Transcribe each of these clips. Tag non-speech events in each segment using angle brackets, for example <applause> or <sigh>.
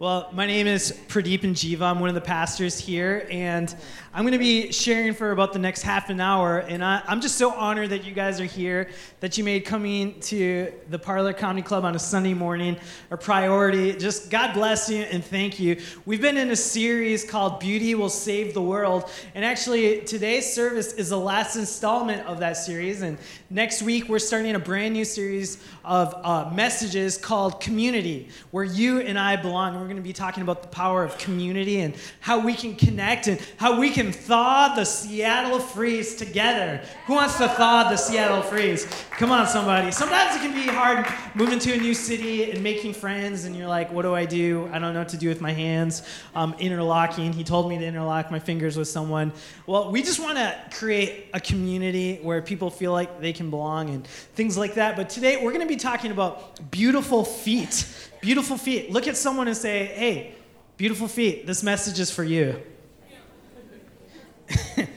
Well, my name is Pradeepan Jiva. I'm one of the pastors here, and I'm going to be sharing for about the next half an hour. And I, am just so honored that you guys are here, that you made coming to the Parlor Comedy Club on a Sunday morning a priority. Just God bless you and thank you. We've been in a series called Beauty Will Save the World, and actually today's service is the last installment of that series. And next week we're starting a brand new series of uh, messages called Community, where you and I belong we're going to be talking about the power of community and how we can connect and how we can thaw the Seattle freeze together. Who wants to thaw the Seattle freeze? Come on, somebody. Sometimes it can be hard moving to a new city and making friends, and you're like, what do I do? I don't know what to do with my hands. Um, interlocking. He told me to interlock my fingers with someone. Well, we just want to create a community where people feel like they can belong and things like that. But today we're going to be talking about beautiful feet Beautiful feet. Look at someone and say, hey, beautiful feet, this message is for you. <laughs>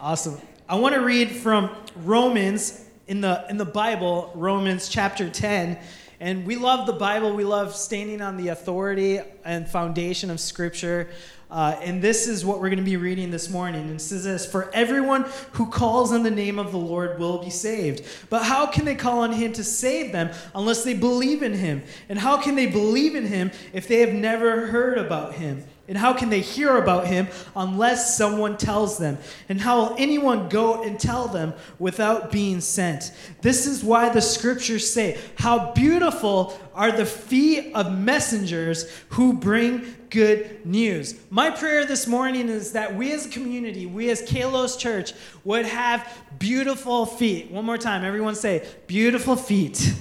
awesome. I want to read from Romans in the, in the Bible, Romans chapter 10. And we love the Bible. We love standing on the authority and foundation of Scripture. Uh, and this is what we're going to be reading this morning. And it says this For everyone who calls on the name of the Lord will be saved. But how can they call on him to save them unless they believe in him? And how can they believe in him if they have never heard about him? And how can they hear about him unless someone tells them? And how will anyone go and tell them without being sent? This is why the scriptures say, How beautiful are the feet of messengers who bring good news. My prayer this morning is that we as a community, we as Kalos Church, would have beautiful feet. One more time, everyone say, beautiful feet.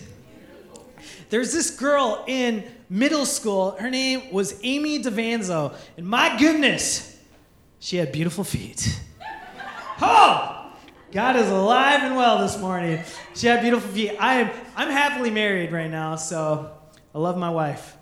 There's this girl in middle school. Her name was Amy DeVanzo. And my goodness, she had beautiful feet. Oh! God is alive and well this morning. She had beautiful feet. I am I'm happily married right now, so I love my wife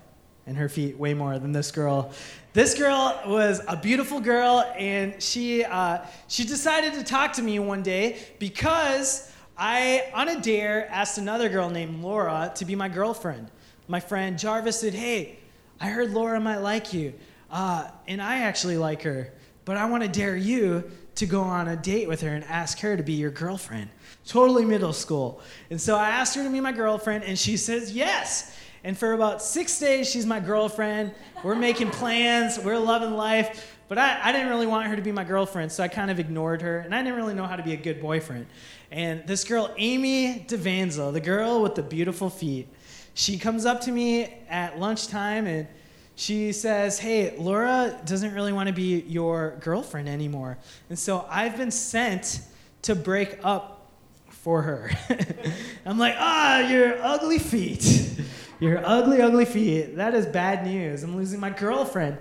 and her feet way more than this girl. This girl was a beautiful girl, and she uh, she decided to talk to me one day because I, on a dare, asked another girl named Laura to be my girlfriend. My friend Jarvis said, "Hey, I heard Laura might like you, uh, and I actually like her, but I want to dare you to go on a date with her and ask her to be your girlfriend." Totally middle school, and so I asked her to be my girlfriend, and she says yes. And for about six days, she's my girlfriend. We're making plans, we're loving life. But I, I didn't really want her to be my girlfriend, so I kind of ignored her. And I didn't really know how to be a good boyfriend. And this girl, Amy DeVanzo, the girl with the beautiful feet, she comes up to me at lunchtime and she says, Hey, Laura doesn't really want to be your girlfriend anymore. And so I've been sent to break up for her. <laughs> I'm like, Ah, your ugly feet. Your ugly, ugly feet. That is bad news. I'm losing my girlfriend.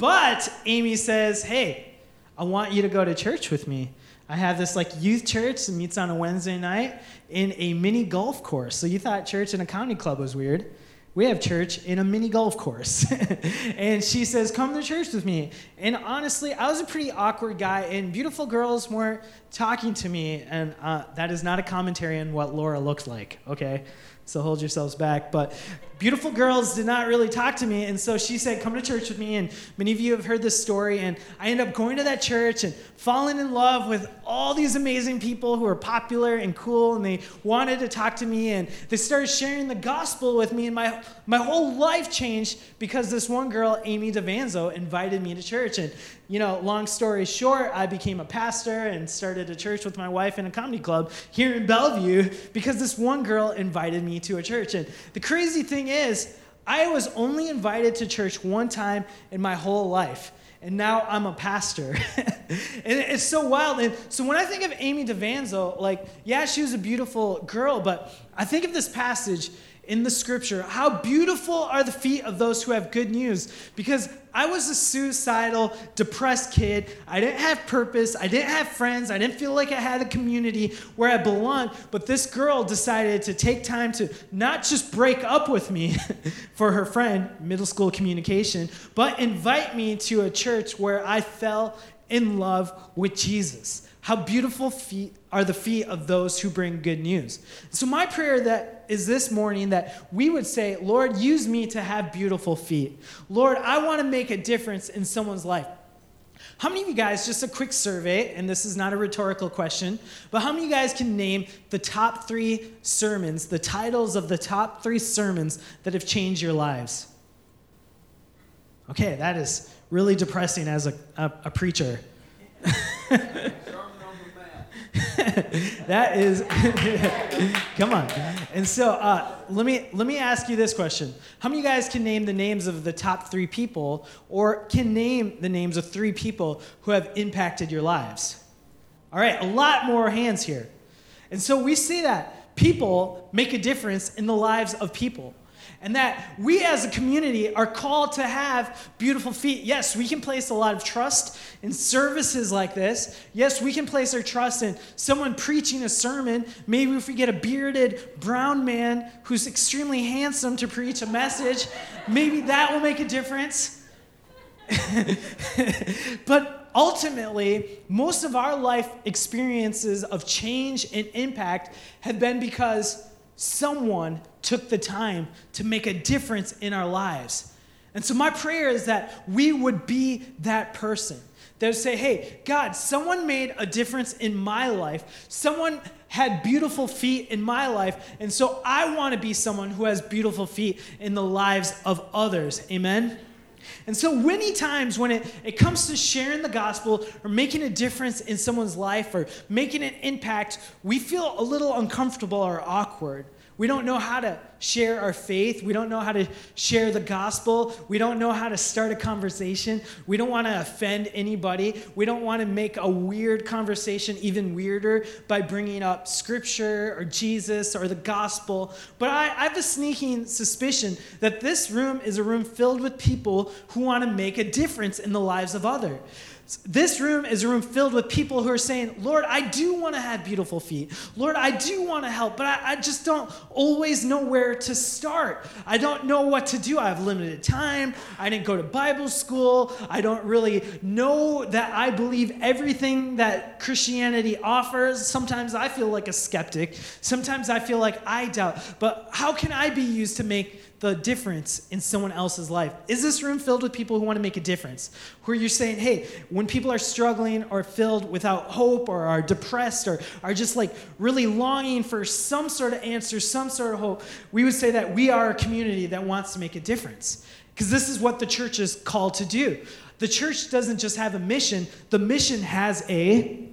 But Amy says, hey, I want you to go to church with me. I have this like youth church that meets on a Wednesday night in a mini golf course. So you thought church in a county club was weird. We have church in a mini golf course. <laughs> and she says, Come to church with me. And honestly, I was a pretty awkward guy, and beautiful girls weren't talking to me. And uh, that is not a commentary on what Laura looks like, okay? So hold yourselves back. But beautiful girls did not really talk to me, and so she said, Come to church with me. And many of you have heard this story. And I ended up going to that church and falling in love with all these amazing people who are popular and cool, and they wanted to talk to me. And they started sharing the gospel with me, and my, my whole life changed because this one girl, Amy DeVanzo, invited me to church. And you know, long story short, I became a pastor and started a church with my wife in a comedy club here in Bellevue because this one girl invited me to a church. And the crazy thing is, I was only invited to church one time in my whole life. And now I'm a pastor. <laughs> and it's so wild. And so when I think of Amy DeVanzo, like, yeah, she was a beautiful girl, but I think of this passage in the scripture. How beautiful are the feet of those who have good news. Because I was a suicidal, depressed kid. I didn't have purpose. I didn't have friends. I didn't feel like I had a community where I belonged. But this girl decided to take time to not just break up with me <laughs> for her friend, middle school communication, but invite me to a church where I fell in love with Jesus. How beautiful feet are the feet of those who bring good news. So my prayer that is this morning that we would say, Lord, use me to have beautiful feet. Lord, I want to make a difference in someone's life. How many of you guys, just a quick survey, and this is not a rhetorical question, but how many of you guys can name the top three sermons, the titles of the top three sermons that have changed your lives? Okay, that is really depressing as a, a, a preacher. <laughs> <laughs> that is <laughs> come on. And so uh, let me let me ask you this question. How many of you guys can name the names of the top three people or can name the names of three people who have impacted your lives? All right a lot more hands here. And so we see that people make a difference in the lives of people and that we as a community are called to have beautiful feet. Yes, we can place a lot of trust in services like this. Yes, we can place our trust in someone preaching a sermon. Maybe if we get a bearded brown man who's extremely handsome to preach a message, maybe that will make a difference. <laughs> but ultimately, most of our life experiences of change and impact have been because someone took the time to make a difference in our lives. And so, my prayer is that we would be that person. That would say, hey, God, someone made a difference in my life. Someone had beautiful feet in my life. And so, I want to be someone who has beautiful feet in the lives of others. Amen? And so, many times when it, it comes to sharing the gospel or making a difference in someone's life or making an impact, we feel a little uncomfortable or awkward. We don't know how to share our faith. We don't know how to share the gospel. We don't know how to start a conversation. We don't want to offend anybody. We don't want to make a weird conversation even weirder by bringing up scripture or Jesus or the gospel. But I, I have a sneaking suspicion that this room is a room filled with people who want to make a difference in the lives of others. This room is a room filled with people who are saying, Lord, I do want to have beautiful feet. Lord, I do want to help, but I, I, just don't always know where to start. I don't know what to do. I have limited time. I didn't go to Bible school. I don't really know that I believe everything that Christianity offers. Sometimes I feel like a skeptic. Sometimes I feel like I doubt. But how can I be used to make the difference in someone else's life? Is this room filled with people who want to make a difference? Where you're saying, hey, when people are struggling or filled without hope or are depressed or are just like really longing for some sort of answer, some sort of hope, we would say that we are a community that wants to make a difference. Because this is what the church is called to do. The church doesn't just have a mission, the mission has a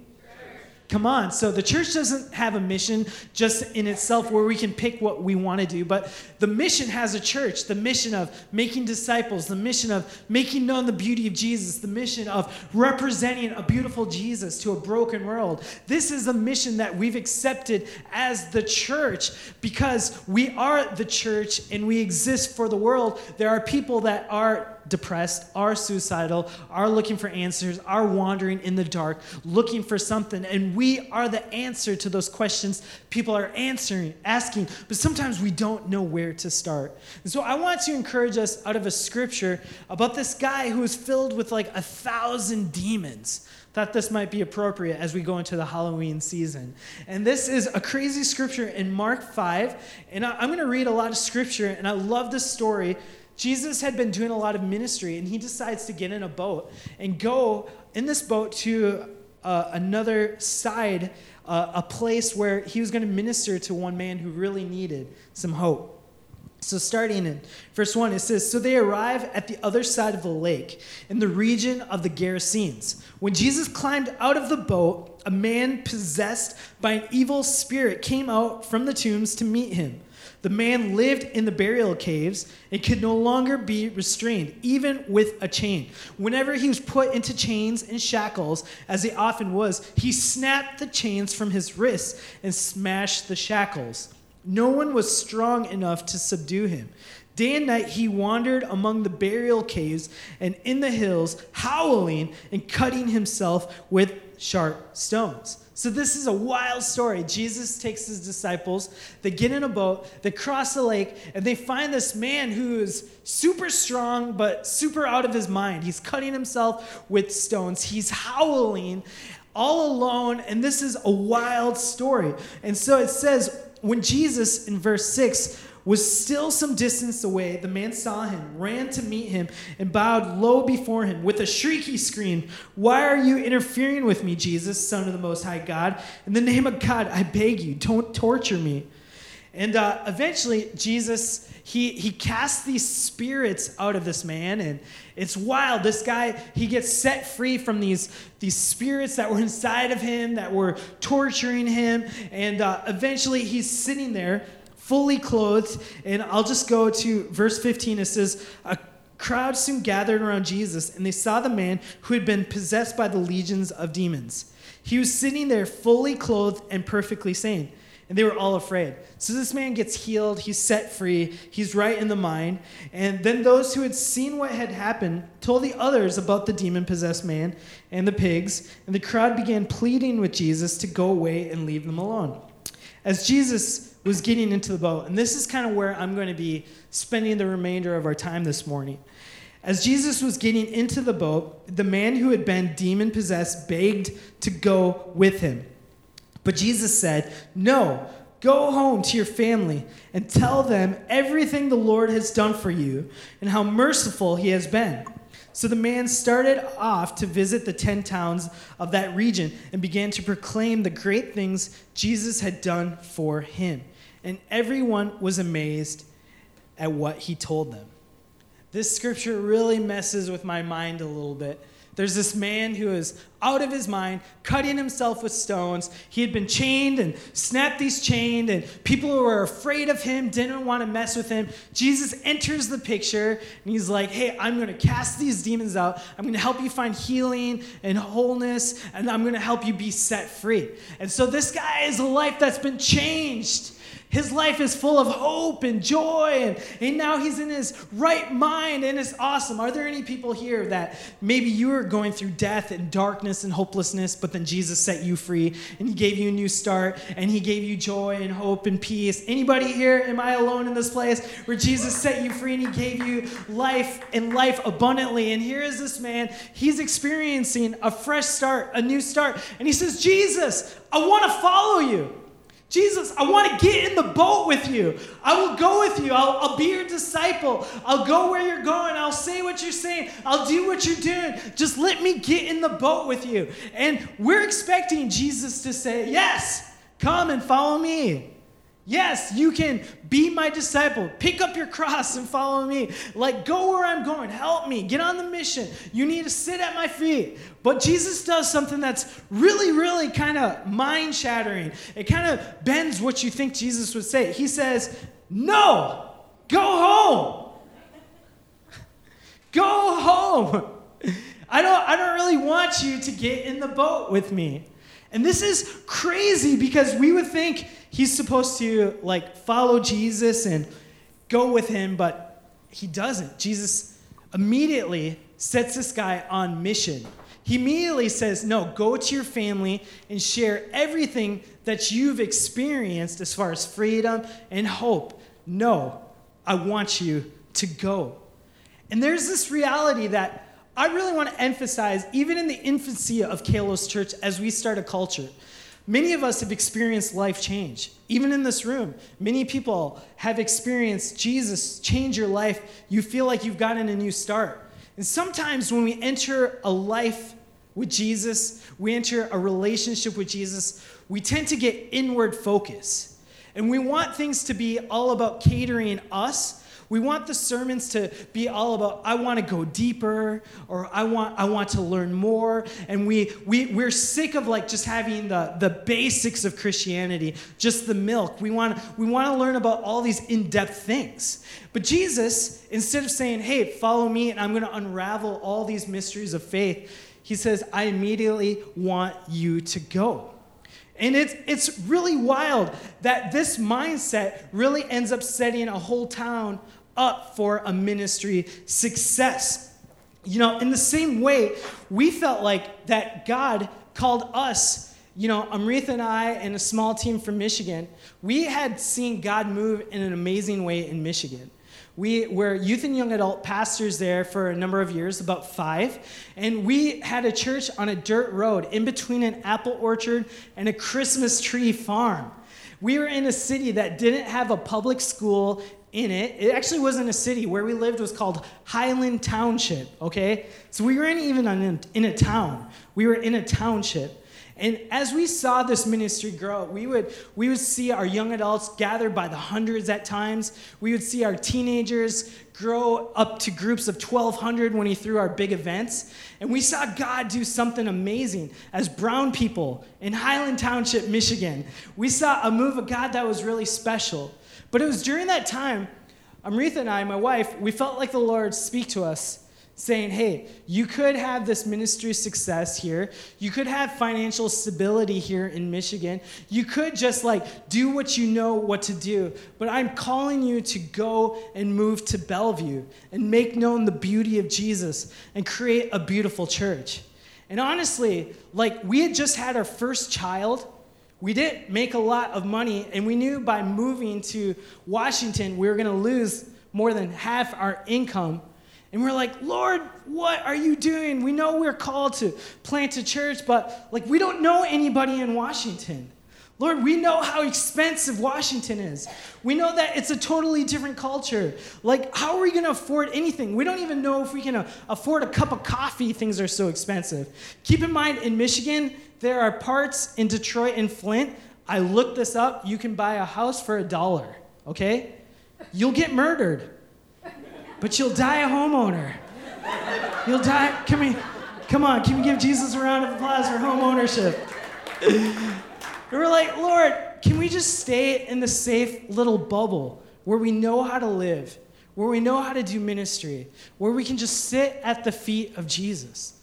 Come on. So the church doesn't have a mission just in itself where we can pick what we want to do, but the mission has a church. The mission of making disciples, the mission of making known the beauty of Jesus, the mission of representing a beautiful Jesus to a broken world. This is a mission that we've accepted as the church because we are the church and we exist for the world. There are people that are depressed, are suicidal, are looking for answers, are wandering in the dark, looking for something. And we are the answer to those questions people are answering, asking, but sometimes we don't know where to start. And so I want to encourage us out of a scripture about this guy who was filled with like a thousand demons thought this might be appropriate as we go into the Halloween season. And this is a crazy scripture in Mark 5. And I'm going to read a lot of scripture, and I love this story Jesus had been doing a lot of ministry, and he decides to get in a boat and go in this boat to uh, another side, uh, a place where he was going to minister to one man who really needed some hope. So, starting in verse 1, it says So they arrive at the other side of the lake, in the region of the Gerasenes. When Jesus climbed out of the boat, a man possessed by an evil spirit came out from the tombs to meet him. The man lived in the burial caves and could no longer be restrained, even with a chain. Whenever he was put into chains and shackles, as he often was, he snapped the chains from his wrists and smashed the shackles. No one was strong enough to subdue him. Day and night he wandered among the burial caves and in the hills, howling and cutting himself with sharp stones. So, this is a wild story. Jesus takes his disciples, they get in a boat, they cross the lake, and they find this man who is super strong, but super out of his mind. He's cutting himself with stones, he's howling all alone, and this is a wild story. And so it says, when Jesus, in verse 6, was still some distance away, the man saw him, ran to meet him, and bowed low before him. With a shriek, he screamed, Why are you interfering with me, Jesus, Son of the Most High God? In the name of God, I beg you, don't torture me. And uh, eventually, Jesus, he, he casts these spirits out of this man, and it's wild. This guy, he gets set free from these, these spirits that were inside of him, that were torturing him, and uh, eventually he's sitting there fully clothed. And I'll just go to verse 15. It says, A crowd soon gathered around Jesus, and they saw the man who had been possessed by the legions of demons. He was sitting there fully clothed and perfectly sane and they were all afraid. So this man gets healed, he's set free, he's right in the mind. And then those who had seen what had happened told the others about the demon possessed man and the pigs, and the crowd began pleading with Jesus to go away and leave them alone. As Jesus was getting into the boat, and this is kind of where I'm going to be spending the remainder of our time this morning. As Jesus was getting into the boat, the man who had been demon possessed begged to go with him. But Jesus said, No, go home to your family and tell them everything the Lord has done for you and how merciful he has been. So the man started off to visit the 10 towns of that region and began to proclaim the great things Jesus had done for him. And everyone was amazed at what he told them. This scripture really messes with my mind a little bit there's this man who is out of his mind, cutting himself with stones. He had been chained and snapped these chained, and people were afraid of him didn't want to mess with him. Jesus enters the picture, and he's like, Hey, I'm going to cast these demons out. I'm going to help you find healing and wholeness, and I'm going to help you be set free. And so this guy is a life that's been changed. His life is full of hope and joy, and, and now he's in his right mind, and it's awesome. Are there any people here that maybe you were going through death and darkness and hopelessness, but then Jesus set you free and he gave you a new start and he gave you joy and hope and peace? Anybody here? Am I alone in this place where Jesus set you free and he gave you life and life abundantly? And here is this man, he's experiencing a fresh start, a new start, and he says, Jesus, I want to follow you. Jesus, I want to get in the boat with you. I will go with you. I'll, I'll, be your disciple. I'll go where you're going. I'll say what you're saying. I'll do what you're doing. Just let me get in the boat with you. And we're expecting Jesus to say, Yes, come and follow me. Yes, you can be my disciple. Pick up your cross and follow me. Like, go where I'm going. Help me. Get on the mission. You need to sit at my feet. But Jesus does something that's really, really kind of mind shattering. It kind of bends what you think Jesus would say. He says, No, go home. <laughs> go home. I don't, I don't really want you to get in the boat with me. And this is crazy because we would think he's supposed to like follow Jesus and go with him, but he doesn't. Jesus immediately sets this guy on mission. He immediately says, No, go to your family and share everything that you've experienced as far as freedom and hope. No, I want you to go. And there's this reality that I really want to emphasize, even in the infancy of Kalos Church, as we start a culture. Many of us have experienced life change. Even in this room, many people have experienced Jesus change your life. You feel like you've gotten a new start. And sometimes when we enter a life with Jesus, we enter a relationship with Jesus, we tend to get inward focus. And we want things to be all about catering us we want the sermons to be all about, I want to go deeper or I want, I want to learn more. And we, we, we're sick of like just having the, the basics of Christianity, just the milk. We want, we want to learn about all these in depth things. But Jesus, instead of saying, hey, follow me and I'm going to unravel all these mysteries of faith, he says, I immediately want you to go. And it's, it's really wild that this mindset really ends up setting a whole town up for a ministry success. You know, in the same way, we felt like that God called us, you know, Amrita and I and a small team from Michigan, we had seen God move in an amazing way in Michigan. We were youth and young adult pastors there for a number of years, about five. And we had a church on a dirt road in between an apple orchard and a Christmas tree farm. We were in a city that didn't have a public school in it. It actually wasn't a city. Where we lived was called Highland Township, okay? So we weren't even in, a town, we were in a township. And as we saw this ministry grow, we would, we would see our young adults gathered by the hundreds at times. We would see our teenagers grow up to groups of 1,200 when he threw our big events. And we saw God do something amazing as brown people in Highland Township, Michigan. We saw a move of God that was really special. But it was during that time, Amrita and I, my wife, we felt like the Lord speak to us saying, hey, you could have this ministry success here. You could have financial stability here in Michigan. You could just like do what you know what to do. But I'm calling you to go and move to Bellevue and make known the beauty of Jesus and create a beautiful church. And honestly, like we had just had our first child. We didn't make a lot of money, and we knew by moving to Washington, we were going to lose more than half our income and we're like, Lord, what are you doing? We know we're called to plant a church, but like we don't know anybody in Washington. Lord, we know how expensive Washington is. We know that it's a totally different culture. Like, how are we going to afford anything? We don't even know if we can uh, afford a cup of coffee. Things are so expensive. Keep in mind, in Michigan, there are parts in Detroit and Flint. I looked this up. You can buy a house for a dollar, okay? You'll get murdered but you'll die a homeowner. You'll die. Can we, come on, can we give Jesus a round of applause for home ownership? We're like, Lord, can we just stay in the safe little bubble where we know how to live, where we know how to do ministry, where we can just sit at the feet of Jesus?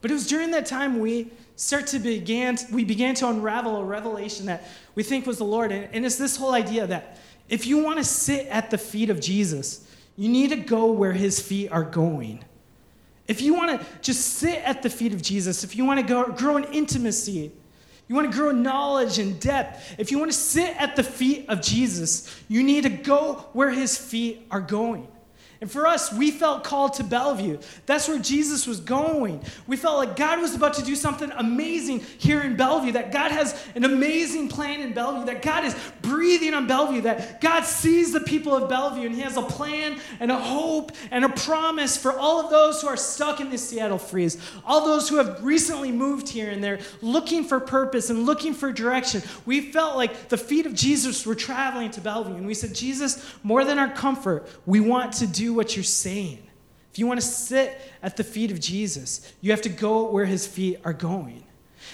But it was during that time we start to began we began to unravel a revelation that we think was the Lord, and, and it's this whole idea that if you want to sit at the feet of Jesus, you need to go where his feet are going. If you want to just sit at the feet of Jesus, if you want to go, grow in intimacy, you want to grow in knowledge and depth, if you want to sit at the feet of Jesus, you need to go where his feet are going. And for us, we felt called to Bellevue. That's where Jesus was going. We felt like God was about to do something amazing here in Bellevue, that God has an amazing plan in Bellevue, that God is breathing on Bellevue, that God sees the people of Bellevue and He has a plan and a hope and a promise for all of those who are stuck in the Seattle freeze, all those who have recently moved here and they're looking for purpose and looking for direction. We felt like the feet of Jesus were traveling to Bellevue, and we said, Jesus, more than our comfort, we want to do what you're saying. If you want to sit at the feet of Jesus, you have to go where his feet are going.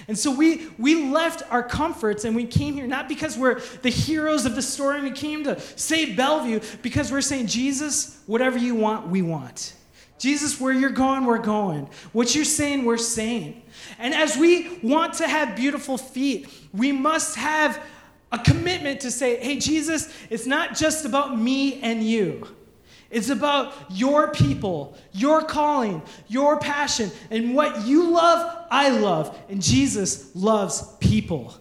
And so we, we left our comforts and we came here not because we're the heroes of the story and we came to save Bellevue, because we're saying, Jesus, whatever you want, we want. Jesus, where you're going, we're going. What you're saying, we're saying. And as we want to have beautiful feet, we must have a commitment to say, hey, Jesus, it's not just about me and you. It's about your people, your calling, your passion, and what you love, I love. And Jesus loves people.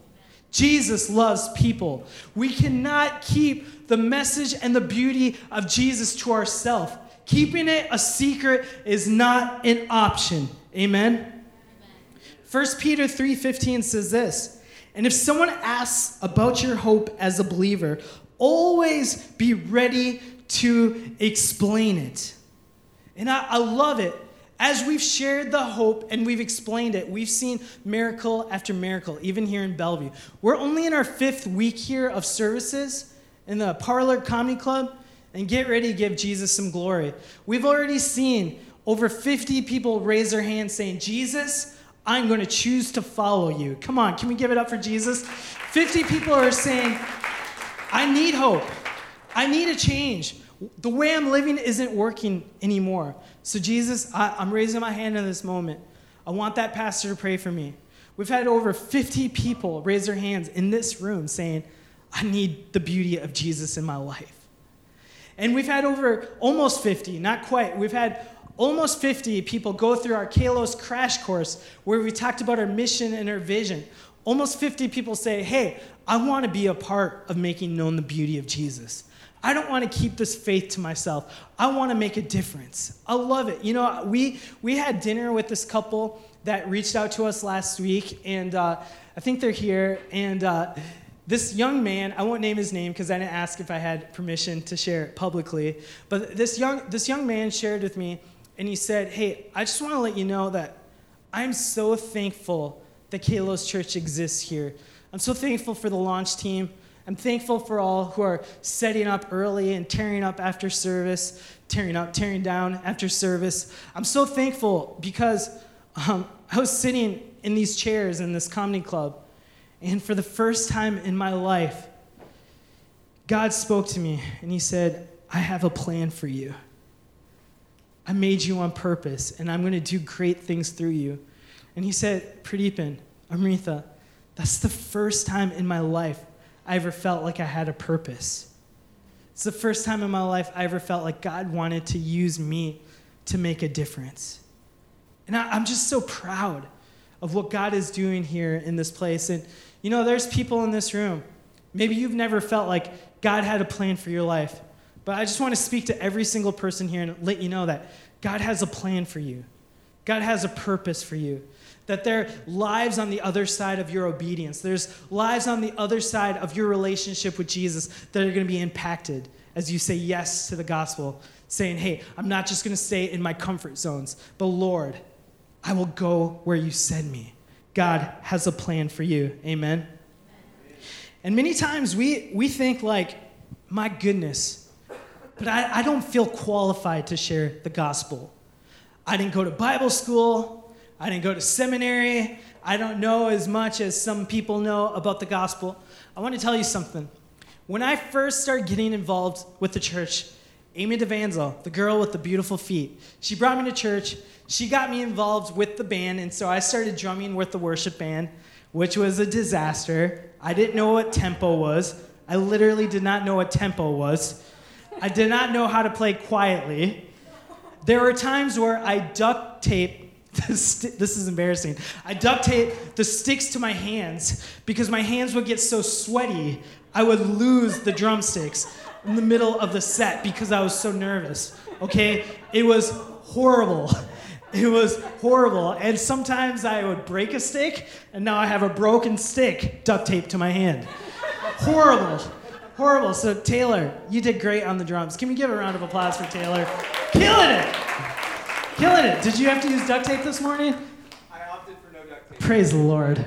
Jesus loves people. We cannot keep the message and the beauty of Jesus to ourselves. Keeping it a secret is not an option. Amen. 1 Peter 3:15 says this, and if someone asks about your hope as a believer, always be ready to explain it. And I, I love it. As we've shared the hope and we've explained it, we've seen miracle after miracle, even here in Bellevue. We're only in our fifth week here of services in the Parlor Comedy Club, and get ready to give Jesus some glory. We've already seen over 50 people raise their hands saying, Jesus, I'm going to choose to follow you. Come on, can we give it up for Jesus? 50 people are saying, I need hope. I need a change the way I'm living isn't working anymore. So, Jesus, I, I'm raising my hand in this moment. I want that pastor to pray for me. We've had over 50 people raise their hands in this room saying, I need the beauty of Jesus in my life. And we've had over almost 50, not quite. We've had almost 50 people go through our Kalos crash course where we talked about our mission and our vision. Almost 50 people say, Hey, I want to be a part of making known the beauty of Jesus. I don't want to keep this faith to myself. I want to make a difference. I love it. You know, we we had dinner with this couple that reached out to us last week, and uh, I think they're here. And uh, this young man, I won't name his name because I didn't ask if I had permission to share it publicly. But this young this young man shared with me, and he said, "Hey, I just want to let you know that I'm so thankful that Kalos Church exists here. I'm so thankful for the launch team." I'm thankful for all who are setting up early and tearing up after service, tearing up, tearing down after service. I'm so thankful because um, I was sitting in these chairs in this comedy club, and for the first time in my life, God spoke to me and He said, I have a plan for you. I made you on purpose, and I'm going to do great things through you. And He said, Pradeepan, Amrita, that's the first time in my life I ever felt like I had a purpose. It's the first time in my life I ever felt like God wanted to use me to make a difference. And I, am just so proud of what God is doing here in this place. And, you know, there's people in this room. Maybe you've never felt like God had a plan for your life. But I just want to speak to every single person here and let you know that God has a plan for you, God has a purpose for you that there lives on the other side of your obedience. There's lives on the other side of your relationship with Jesus that are going to be impacted as you say yes to the gospel, saying, Hey, I'm not just going to stay in my comfort zones, but Lord, I will go where you send me. God has a plan for you. Amen. And many times we, we think, like, my goodness, but I, I don't feel qualified to share the gospel. I didn't go to Bible school. I didn't go to seminary. I don't know as much as some people know about the gospel. I want to tell you something. When I first started getting involved with the church, Amy DeVanzo, the girl with the beautiful feet, she brought me to church. She got me involved with the band, and so I started drumming with the worship band, which was a disaster. I didn't know what tempo was. I literally did not know what tempo was. I did not know how to play quietly. There were times where I duct taped <laughs> this, is embarrassing. I duct tape the sticks to my hands because my hands would get so sweaty, I would lose the drumsticks in the middle of the set because I was so nervous. Okay? It was horrible. <laughs> It was horrible. And sometimes I would break a stick, and now I have a broken stick duct taped to my hand. horrible. Horrible. So, Taylor, you did great on the drums. Can we give a round of applause for Taylor? Killing it! Killing it. Did you have to use duct tape this morning? I opted for no duct tape. Praise the Lord.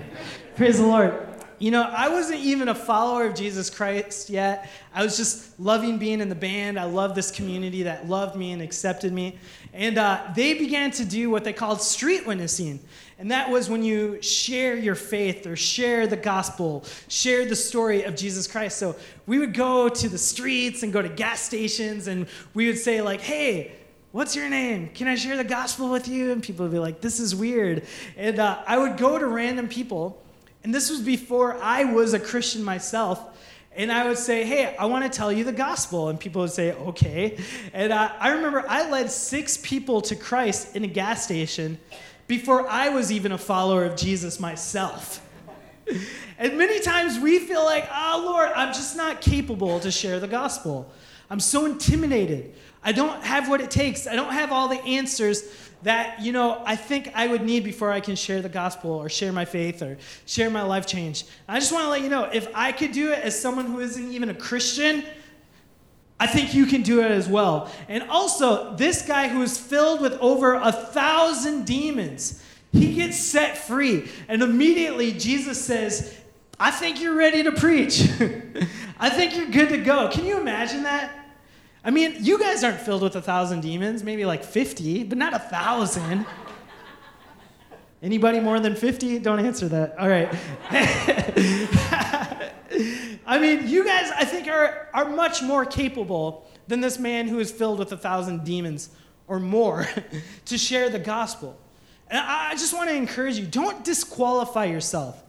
Praise the Lord. You know, I wasn't even a follower of Jesus Christ yet. I was just loving being in the band. I loved this community that loved me and accepted me. And uh, they began to do what they called street witnessing. And that was when you share your faith or share the gospel, share the story of Jesus Christ. So we would go to the streets and go to gas stations and we would say, like, hey, What's your name? Can I share the gospel with you? And people would be like, This is weird. And uh, I would go to random people, and this was before I was a Christian myself. And I would say, Hey, I want to tell you the gospel. And people would say, Okay. And uh, I remember I led six people to Christ in a gas station before I was even a follower of Jesus myself. <laughs> and many times we feel like, Oh, Lord, I'm just not capable to share the gospel. I'm so intimidated. I don't have what it takes. I don't have all the answers that, you know, I think I would need before I can share the gospel or share my faith or share my life change. I just want to let you know if I could do it as someone who isn't even a Christian, I think you can do it as well. And also, this guy who is filled with over a thousand demons, he gets set free. And immediately Jesus says, I think you're ready to preach. <laughs> I think you're good to go. Can you imagine that? I mean, you guys aren't filled with a thousand demons, maybe like 50, but not a thousand. Anybody more than 50? Don't answer that. All right. <laughs> I mean, you guys, I think, are, are much more capable than this man who is filled with a thousand demons or more <laughs> to share the gospel. And I just want to encourage you don't disqualify yourself.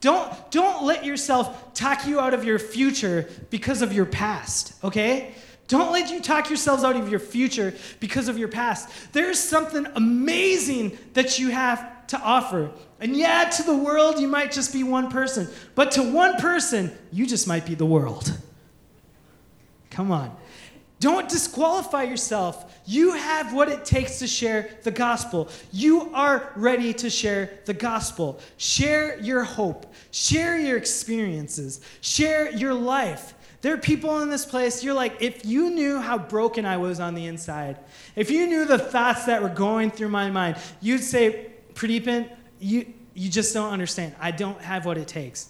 Don't, don't let yourself talk you out of your future because of your past, okay? Don't let you talk yourselves out of your future because of your past. There is something amazing that you have to offer. And yeah, to the world, you might just be one person. But to one person, you just might be the world. Come on. Don't disqualify yourself. You have what it takes to share the gospel. You are ready to share the gospel. Share your hope. Share your experiences. Share your life. There are people in this place, you're like, if you knew how broken I was on the inside, if you knew the thoughts that were going through my mind, you'd say, Pradeepan, you, you just don't understand. I don't have what it takes.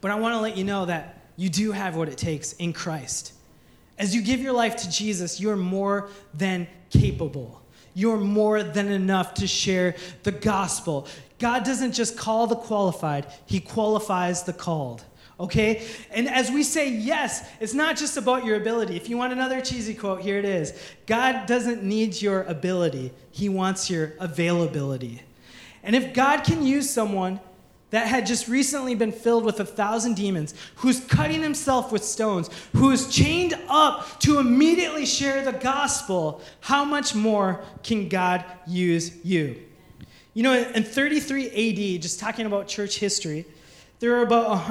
But I want to let you know that you do have what it takes in Christ. As you give your life to Jesus, you're more than capable. You're more than enough to share the gospel. God doesn't just call the qualified, He qualifies the called. Okay? And as we say yes, it's not just about your ability. If you want another cheesy quote, here it is God doesn't need your ability, He wants your availability. And if God can use someone that had just recently been filled with a thousand demons, who's cutting himself with stones, who is chained up to immediately share the gospel, how much more can God use you? You know, in 33 AD, just talking about church history, there were about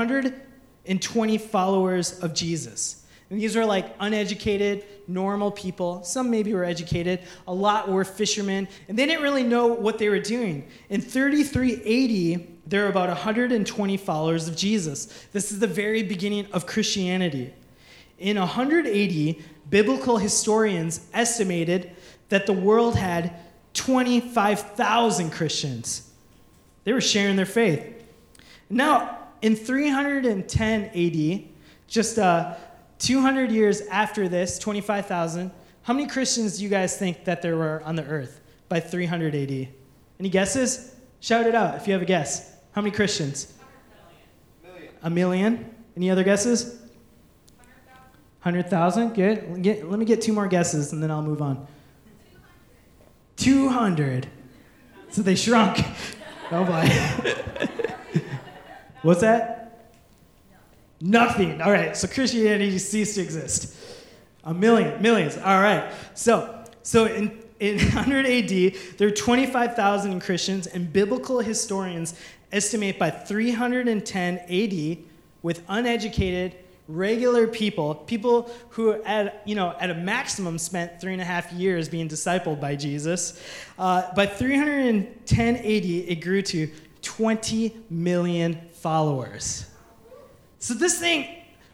120 followers of Jesus. And these were like uneducated, normal people. Some maybe were educated. A lot were fishermen. And they didn't really know what they were doing. In 3380, there were about 120 followers of Jesus. This is the very beginning of Christianity. In 180, biblical historians estimated that the world had 25,000 Christians. They were sharing their faith. Now, in 310 AD, just uh, 200 years after this, 25,000, how many Christians do you guys think that there were on the earth by 300 AD? Any guesses? Shout it out if you have a guess. How many Christians? Million. A million? Any other guesses? 100,000? Good. Get, let me get two more guesses and then I'll move on. 200. So they shrunk. <laughs> Oh boy. <laughs> What's that? Nothing. All right. So Christianity ceased to exist. A million, millions. All right. So, so in, in <laughs> 100 AD, there were 25,000 Christians, and biblical historians estimate by 310 AD, with uneducated, regular people, people who at, you know, at a maximum spent three and a half years being discipled by Jesus, uh, by 310 AD, it grew to 20 million followers. So this thing,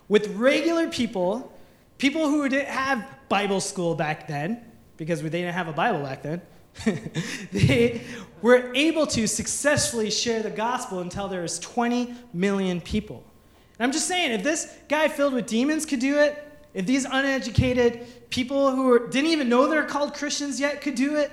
with regular people, people who didn't have Bible school back then, because they didn't have a Bible back then, <laughs> they were able to successfully share the gospel until there was 20 million people. And I'm just saying, if this guy filled with demons could do it, if these uneducated people who didn't even know they're called Christians yet could do it,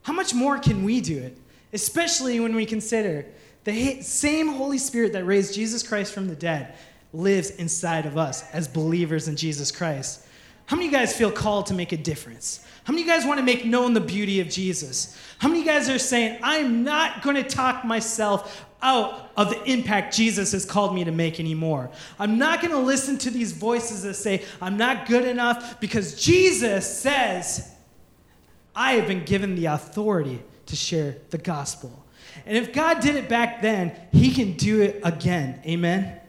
how much more can we do it? Especially when we consider the same Holy Spirit that raised Jesus Christ from the dead lives inside of us as believers in Jesus Christ. How many of you guys feel called to make a difference? How many of you guys want to make known the beauty of Jesus? How many of you guys are saying, I'm not going to talk myself out of the impact Jesus has called me to make anymore? I'm not going to listen to these voices that say, I'm not good enough because Jesus says, I have been given the authority to share the gospel. And if God did it back then, He can do it again. Amen?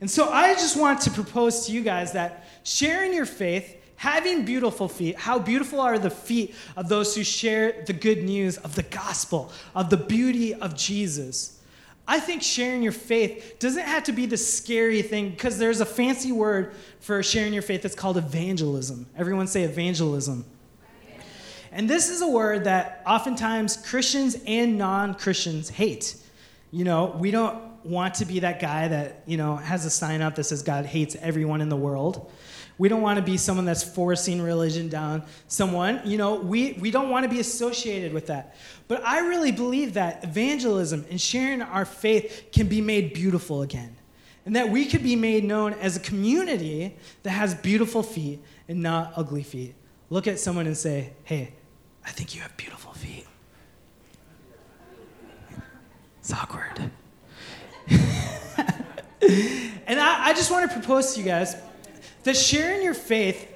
And so I just want to propose to you guys that sharing your faith having beautiful feet, how beautiful are the feet of those who share the good news of the gospel, of the beauty of Jesus. I think sharing your faith doesn't have to be the scary thing because there's a fancy word for sharing your faith that's called evangelism. Everyone say evangelism. And this is a word that oftentimes Christians and non Christians hate. You know, we don't want to be that guy that, you know, has a sign up that says God hates everyone in the world. We don't want to be someone that's forcing religion down someone. You know, we, we don't want to be associated with that. But I really believe that evangelism and sharing our faith can be made beautiful again. And that we could be made known as a community that has beautiful feet and not ugly feet. Look at someone and say, hey, I think you have beautiful feet. It's awkward. <laughs> and I, I just want to propose to you guys that sharing your faith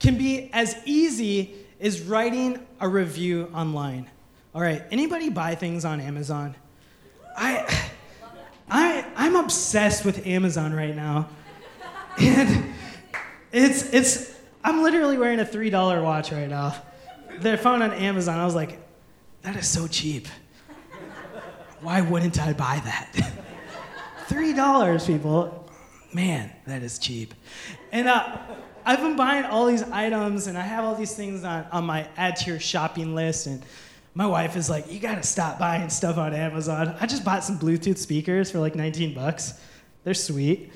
can be as easy as writing a review online. All right, anybody buy things on Amazon? I, I, I'm obsessed with Amazon right now. And It's it's. I'm literally wearing a three dollar watch right now. They're found on Amazon. I was like, that is so cheap. Why wouldn't I buy that? <laughs> three dollars, people. Man, that is cheap. And uh, I've been buying all these items, and I have all these things on, on my add to your shopping list, and my wife is like, "You gotta stop buying stuff on Amazon." I just bought some Bluetooth speakers for like 19 bucks. They're sweet.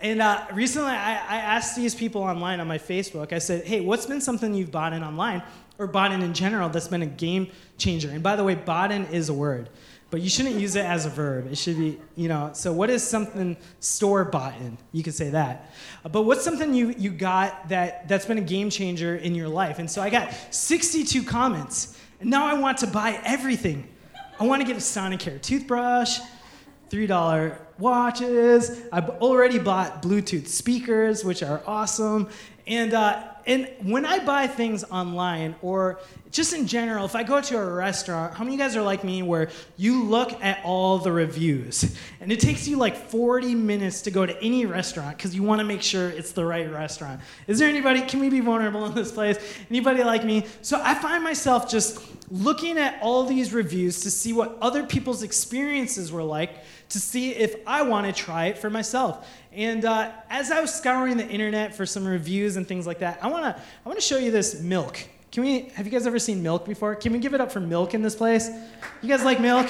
And uh, recently, I, I asked these people online on my Facebook. I said, "Hey, what's been something you've bought in online or bought in general that's been a game changer?" And by the way, in is a word, but you shouldn't use it as a verb. It should be, you know. So, what is something store bought in? You could say that. Uh, but what's something you you got that that's been a game changer in your life? And so, I got 62 comments. And now I want to buy everything. I want to get a Sonicare toothbrush, $3 watches. I've already bought Bluetooth speakers, which are awesome. And, uh, and when I buy things online or just in general, if I go to a restaurant, how many of you guys are like me where you look at all the reviews and it takes you like 40 minutes to go to any restaurant because you want to make sure it's the right restaurant? Is there anybody, can we be vulnerable in this place? Anybody like me? So I find myself just looking at all these reviews to see what other people's experiences were like to see if I want to try it for myself. And uh, as I was scouring the internet for some reviews and things like that, I want to I want to show you this milk. Can we? Have you guys ever seen milk before? Can we give it up for milk in this place? You guys like milk?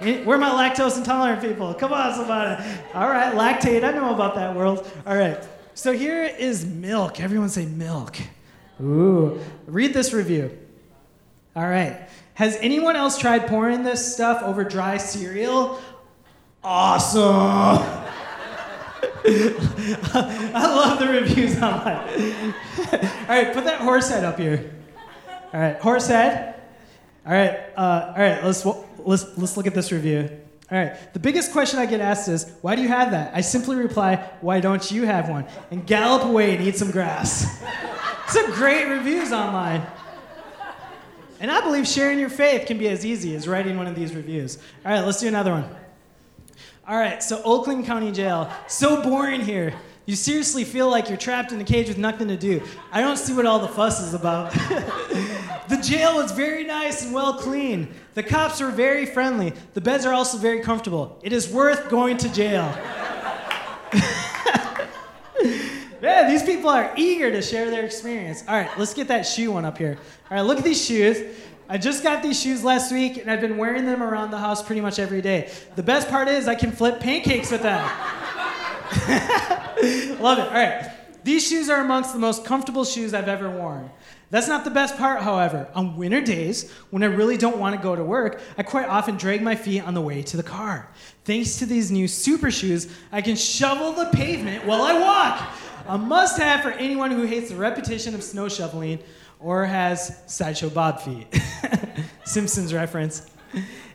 We're my lactose intolerant people? Come on, somebody. All right, lactate. I know about that world. All right. So here is milk. Everyone say milk. Ooh. Read this review. All right. Has anyone else tried pouring this stuff over dry cereal? Awesome. <laughs> I love the reviews online. all right, put that horse head up here. All right, horse head. All right, uh, all right. Let's let's let's look at this review. All right. The biggest question I get asked is, "Why do you have that?" I simply reply, "Why don't you have one?" And gallop away and eat some grass. <laughs> Some great reviews online. And I believe sharing your faith can be as easy as writing one of these reviews. All right, let's do another one. All right, so Oakland County Jail. So boring here. You seriously feel like you're trapped in a cage with nothing to do. I don't see what all the fuss is about. <laughs> the jail is very nice and well clean. The cops are very friendly. The beds are also very comfortable. It is worth going to jail. Yeah, these people are eager to share their experience. All right, let's get that shoe one up here. All right, look at these shoes. I just got these shoes last week and I've been wearing them around the house pretty much every day. The best part is I can flip pancakes with them. <laughs> Love it. All right. These shoes are amongst the most comfortable shoes I've ever worn. That's not the best part, however. On winter days, when I really don't want to go to work, I quite often drag my feet on the way to the car. Thanks to these new super shoes, I can shovel the pavement while I walk. A must have for anyone who hates the repetition of snow shoveling or has Sideshow Bob feet. <laughs> Simpsons reference.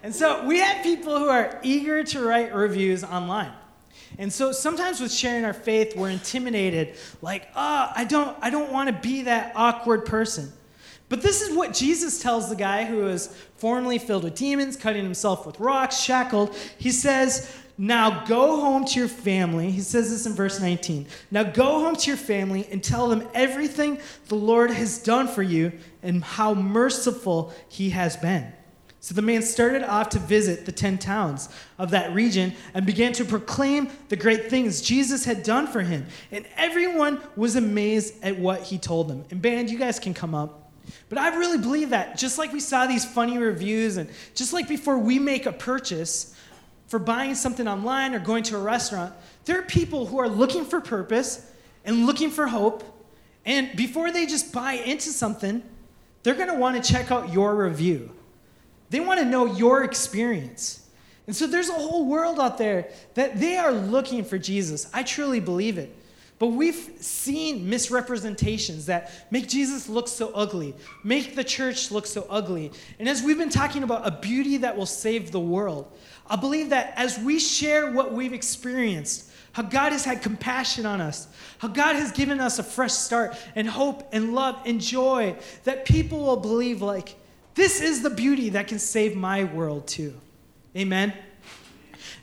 And so we have people who are eager to write reviews online. And so sometimes with sharing our faith, we're intimidated, like, oh, I don't, I don't want to be that awkward person. But this is what Jesus tells the guy who is formerly filled with demons, cutting himself with rocks, shackled. He says, now go home to your family. He says this in verse 19. Now go home to your family and tell them everything the Lord has done for you and how merciful he has been. So the man started off to visit the 10 towns of that region and began to proclaim the great things Jesus had done for him. And everyone was amazed at what he told them. And, band, you guys can come up. But I really believe that just like we saw these funny reviews, and just like before we make a purchase, for buying something online or going to a restaurant, there are people who are looking for purpose and looking for hope. And before they just buy into something, they're going to want to check out your review. They want to know your experience. And so there's a whole world out there that they are looking for Jesus. I truly believe it. But we've seen misrepresentations that make Jesus look so ugly, make the church look so ugly. And as we've been talking about a beauty that will save the world, I believe that as we share what we've experienced, how God has had compassion on us, how God has given us a fresh start and hope and love and joy, that people will believe, like, this is the beauty that can save my world too. Amen.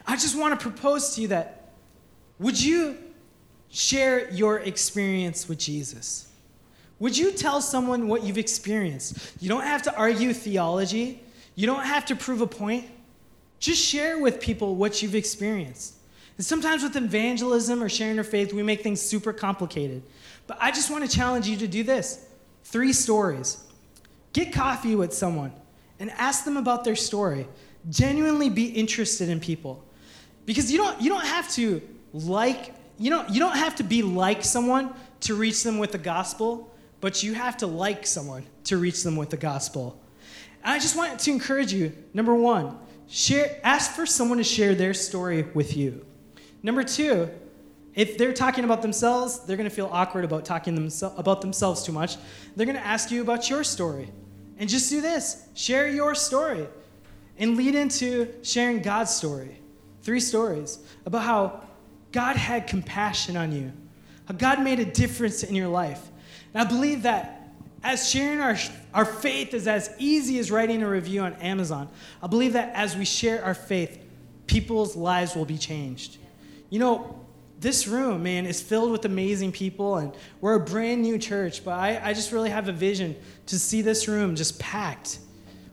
I just want to propose to you that would you share your experience with Jesus? Would you tell someone what you've experienced? You don't have to argue theology, you don't have to prove a point. Just share with people what you've experienced. And sometimes with evangelism or sharing your faith, we make things super complicated. But I just want to challenge you to do this three stories. Get coffee with someone and ask them about their story. Genuinely be interested in people. Because you don't, you don't have to like, you don't, you don't have to be like someone to reach them with the gospel, but you have to like someone to reach them with the gospel. And I just want to encourage you number one, share, ask for someone to share their story with you. Number two, if they're talking about themselves, they're going to feel awkward about talking themse- about themselves too much. They're going to ask you about your story. And just do this share your story and lead into sharing God's story. Three stories about how God had compassion on you, how God made a difference in your life. And I believe that as sharing our, our faith is as easy as writing a review on Amazon, I believe that as we share our faith, people's lives will be changed. You know, this room, man, is filled with amazing people, and we're a brand new church, but I, I just really have a vision to see this room just packed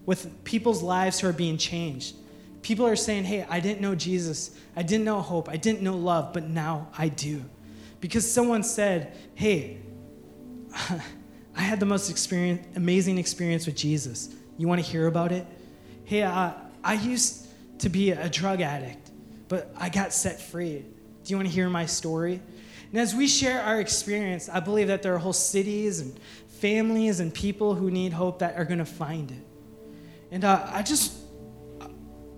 with people's lives who are being changed. People are saying, hey, I didn't know Jesus, I didn't know hope, I didn't know love, but now I do. Because someone said, hey, <laughs> I had the most experience, amazing experience with Jesus. You want to hear about it? Hey, uh, I used to be a drug addict, but I got set free. Do you want to hear my story? And as we share our experience, I believe that there are whole cities and families and people who need hope that are going to find it. And uh, I just,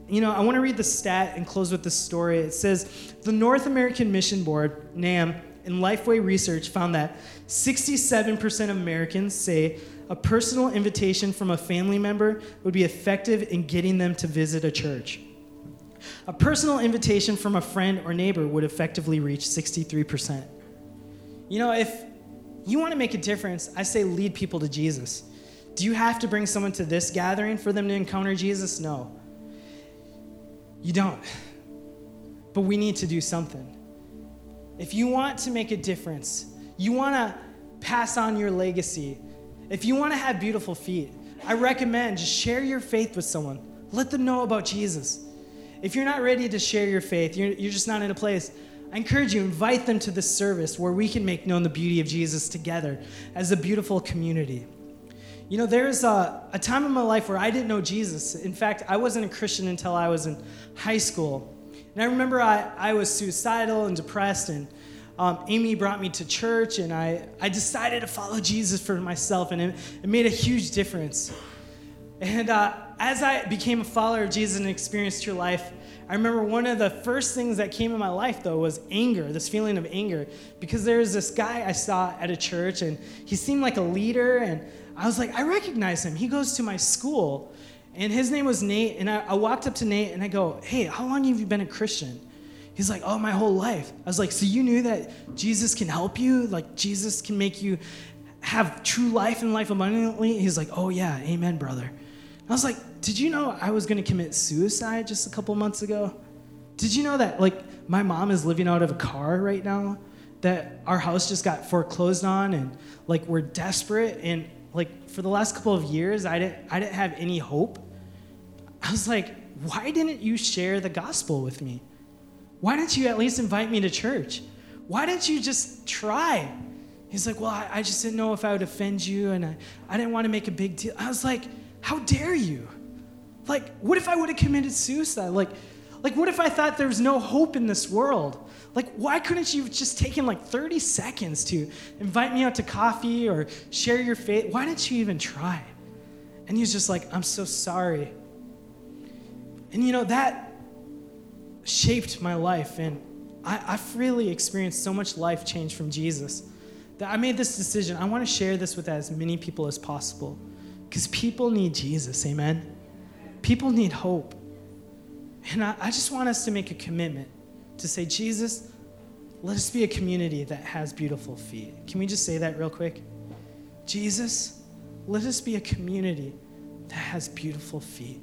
you know, I want to read the stat and close with this story. It says the North American Mission Board, NAM, and Lifeway Research found that 67% of Americans say a personal invitation from a family member would be effective in getting them to visit a church. A personal invitation from a friend or neighbor would effectively reach 63%. You know, if you want to make a difference, I say lead people to Jesus. Do you have to bring someone to this gathering for them to encounter Jesus? No. You don't. But we need to do something. If you want to make a difference, you want to pass on your legacy, if you want to have beautiful feet, I recommend just share your faith with someone. Let them know about Jesus. If you're not ready to share your faith, you're, you're just not in a place, I encourage you, invite them to this service where we can make known the beauty of Jesus together as a beautiful community. You know, there's a, a time in my life where I didn't know Jesus. In fact, I wasn't a Christian until I was in high school. And I remember I, I was suicidal and depressed, and um, Amy brought me to church, and I, I decided to follow Jesus for myself, and it, it made a huge difference. And uh, as I became a follower of Jesus and experienced your life, I remember one of the first things that came in my life, though, was anger, this feeling of anger. Because there was this guy I saw at a church, and he seemed like a leader, and I was like, I recognize him. He goes to my school, and his name was Nate. And I, I walked up to Nate, and I go, Hey, how long have you been a Christian? He's like, Oh, my whole life. I was like, So you knew that Jesus can help you? Like, Jesus can make you have true life and life abundantly? He's like, Oh, yeah, amen, brother. I was like, did you know I was going to commit suicide just a couple months ago? Did you know that like my mom is living out of a car right now? That our house just got foreclosed on and like we're desperate and like for the last couple of years I didn't I didn't have any hope. I was like, why didn't you share the gospel with me? Why didn't you at least invite me to church? Why didn't you just try? He's like, well, I, I just didn't know if I would offend you and I, I didn't want to make a big deal. I was like, how dare you? Like, what if I would have committed suicide? Like, like, what if I thought there was no hope in this world? Like, why couldn't you just taken like 30 seconds to invite me out to coffee or share your faith? Why didn't you even try? And he's just like, I'm so sorry. And you know, that shaped my life. And I, I've really experienced so much life change from Jesus that I made this decision. I want to share this with as many people as possible. Because people need Jesus, amen? People need hope. And I, I, just want us to make a commitment to say, Jesus, let us be a community that has beautiful feet. Can we just say that real quick? Jesus, let us be a community that has beautiful feet.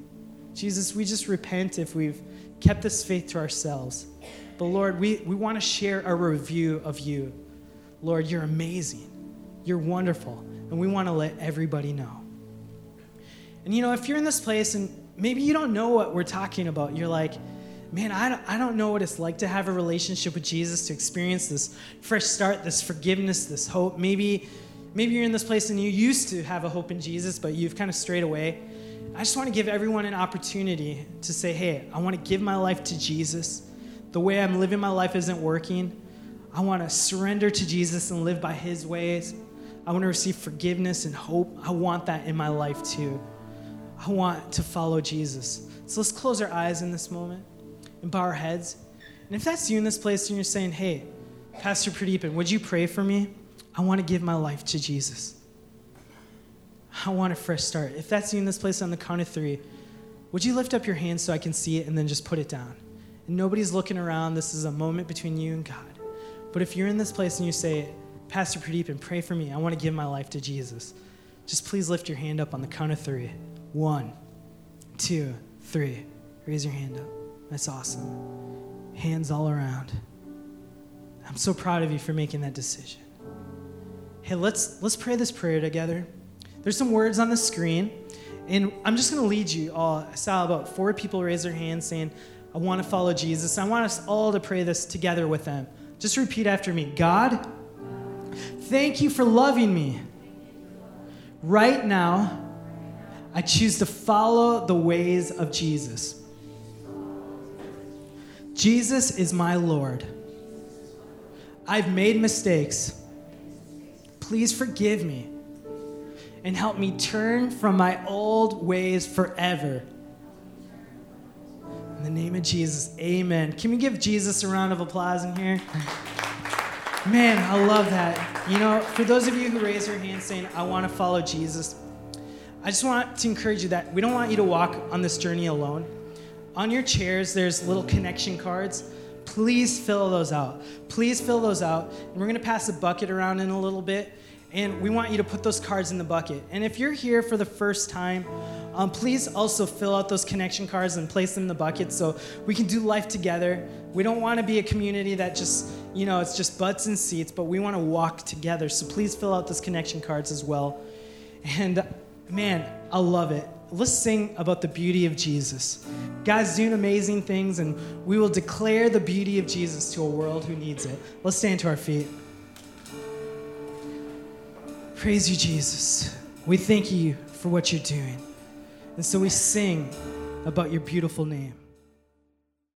Jesus, we just repent if we've kept this faith to ourselves. But Lord, we, we want to share a review of you. Lord, you're amazing. You're wonderful. And we want to let everybody know. And you know, if you're in this place and maybe you don't know what we're talking about, you're like, man, I don't, I don't know what it's like to have a relationship with Jesus, to experience this fresh start, this forgiveness, this hope. Maybe, maybe you're in this place and you used to have a hope in Jesus, but you've kind of strayed away. I just want to give everyone an opportunity to say, hey, I want to give my life to Jesus. The way I'm living my life isn't working. I want to surrender to Jesus and live by his ways. I want to receive forgiveness and hope. I want that in my life too. I want to follow Jesus. So let's close our eyes in this moment and bow our heads. And if that's you in this place and you're saying, hey, Pastor Pradeepan, would you pray for me? I want to give my life to Jesus. I want a fresh start. If that's you in this place on the count of three, would you lift up your hand so I can see it and then just put it down? And nobody's looking around. This is a moment between you and God. But if you're in this place and you say, Pastor Pradeepan, pray for me, I want to give my life to Jesus, just please lift your hand up on the count of three. One, two, three. Raise your hand up. That's awesome. Hands all around. I'm so proud of you for making that decision. Hey, let's let's pray this prayer together. There's some words on the screen, and I'm just going to lead you all. I saw about four people raise their hands saying, I want to follow Jesus. I want us all to pray this together with them. Just repeat after me God, thank you for loving me. Right now, I choose to follow the ways of Jesus. Jesus is my Lord. I've made mistakes. Please forgive me and help me turn from my old ways forever. In the name of Jesus, amen. Can we give Jesus a round of applause in here? Man, I love that. You know, for those of you who raise your hand saying, I want to follow Jesus, I just want to encourage you that we don't want you to walk on this journey alone. On your chairs, there's little connection cards. Please fill those out. Please fill those out. And we're going to pass a bucket around in a little bit and we want you to put those cards in the bucket. And if you're here for the first time, um, please also fill out those connection cards and place them in the bucket so we can do life together. We don't want to be a community that just, you know, it's just butts and seats, but we want to walk together. So please fill out those connection cards as well. And man, I love it. Let's sing about the beauty of Jesus. God's doing amazing things, and we will declare the beauty of Jesus to a world who needs it. Let's stand to our feet. Praise you, Jesus. We thank you for what you're doing. And so we sing about your beautiful name.